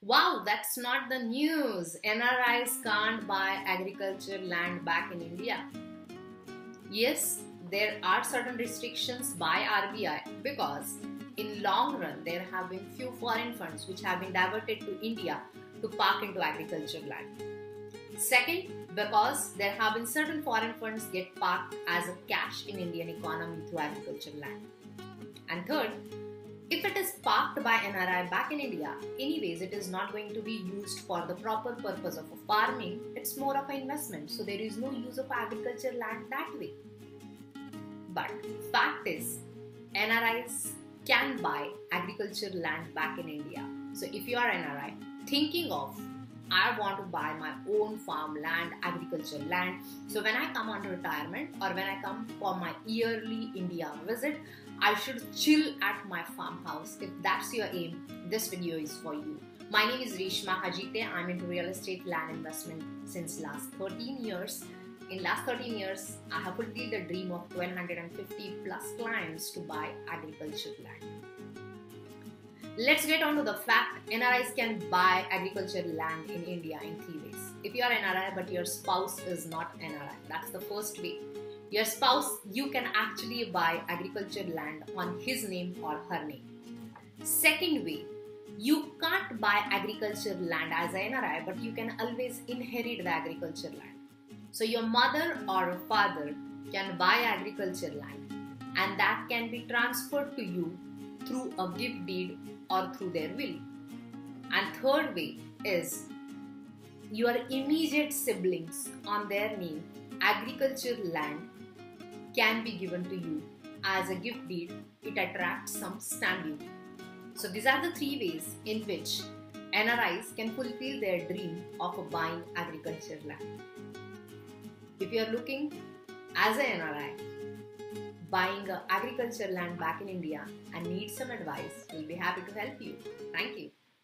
Wow, that's not the news. NRIs can't buy agriculture land back in India. Yes, there are certain restrictions by RBI because in long run there have been few foreign funds which have been diverted to India to park into agriculture land. Second, because there have been certain foreign funds get parked as a cash in Indian economy through agriculture land. And third, if it is parked by NRI back in India, anyways, it is not going to be used for the proper purpose of farming. It's more of an investment, so there is no use of agriculture land that way. But fact is, NRIs can buy agriculture land back in India. So if you are NRI thinking of I want to buy my own farm land, agriculture land. So when I come on retirement or when I come for my yearly India visit, I should chill at my farmhouse. If that's your aim, this video is for you. My name is Reshma Hajite. I'm into real estate land investment since last 13 years. In last 13 years, I have fulfilled the dream of 1250 plus clients to buy agriculture land. Let's get on to the fact NRIs can buy agricultural land in India in three ways. If you are an NRI but your spouse is not NRI, that's the first way. Your spouse, you can actually buy agricultural land on his name or her name. Second way, you can't buy agricultural land as an NRI, but you can always inherit the agricultural land. So your mother or father can buy agricultural land and that can be transferred to you through a gift deed or through their will. And third way is your immediate siblings on their name agriculture land can be given to you as a gift deed. It attracts some stamp duty so these are the three ways in which nris can fulfill their dream of buying agriculture land. If you are looking as a nri buying uh, agriculture land back in India and need some advice, we'll be happy to help you. Thank you.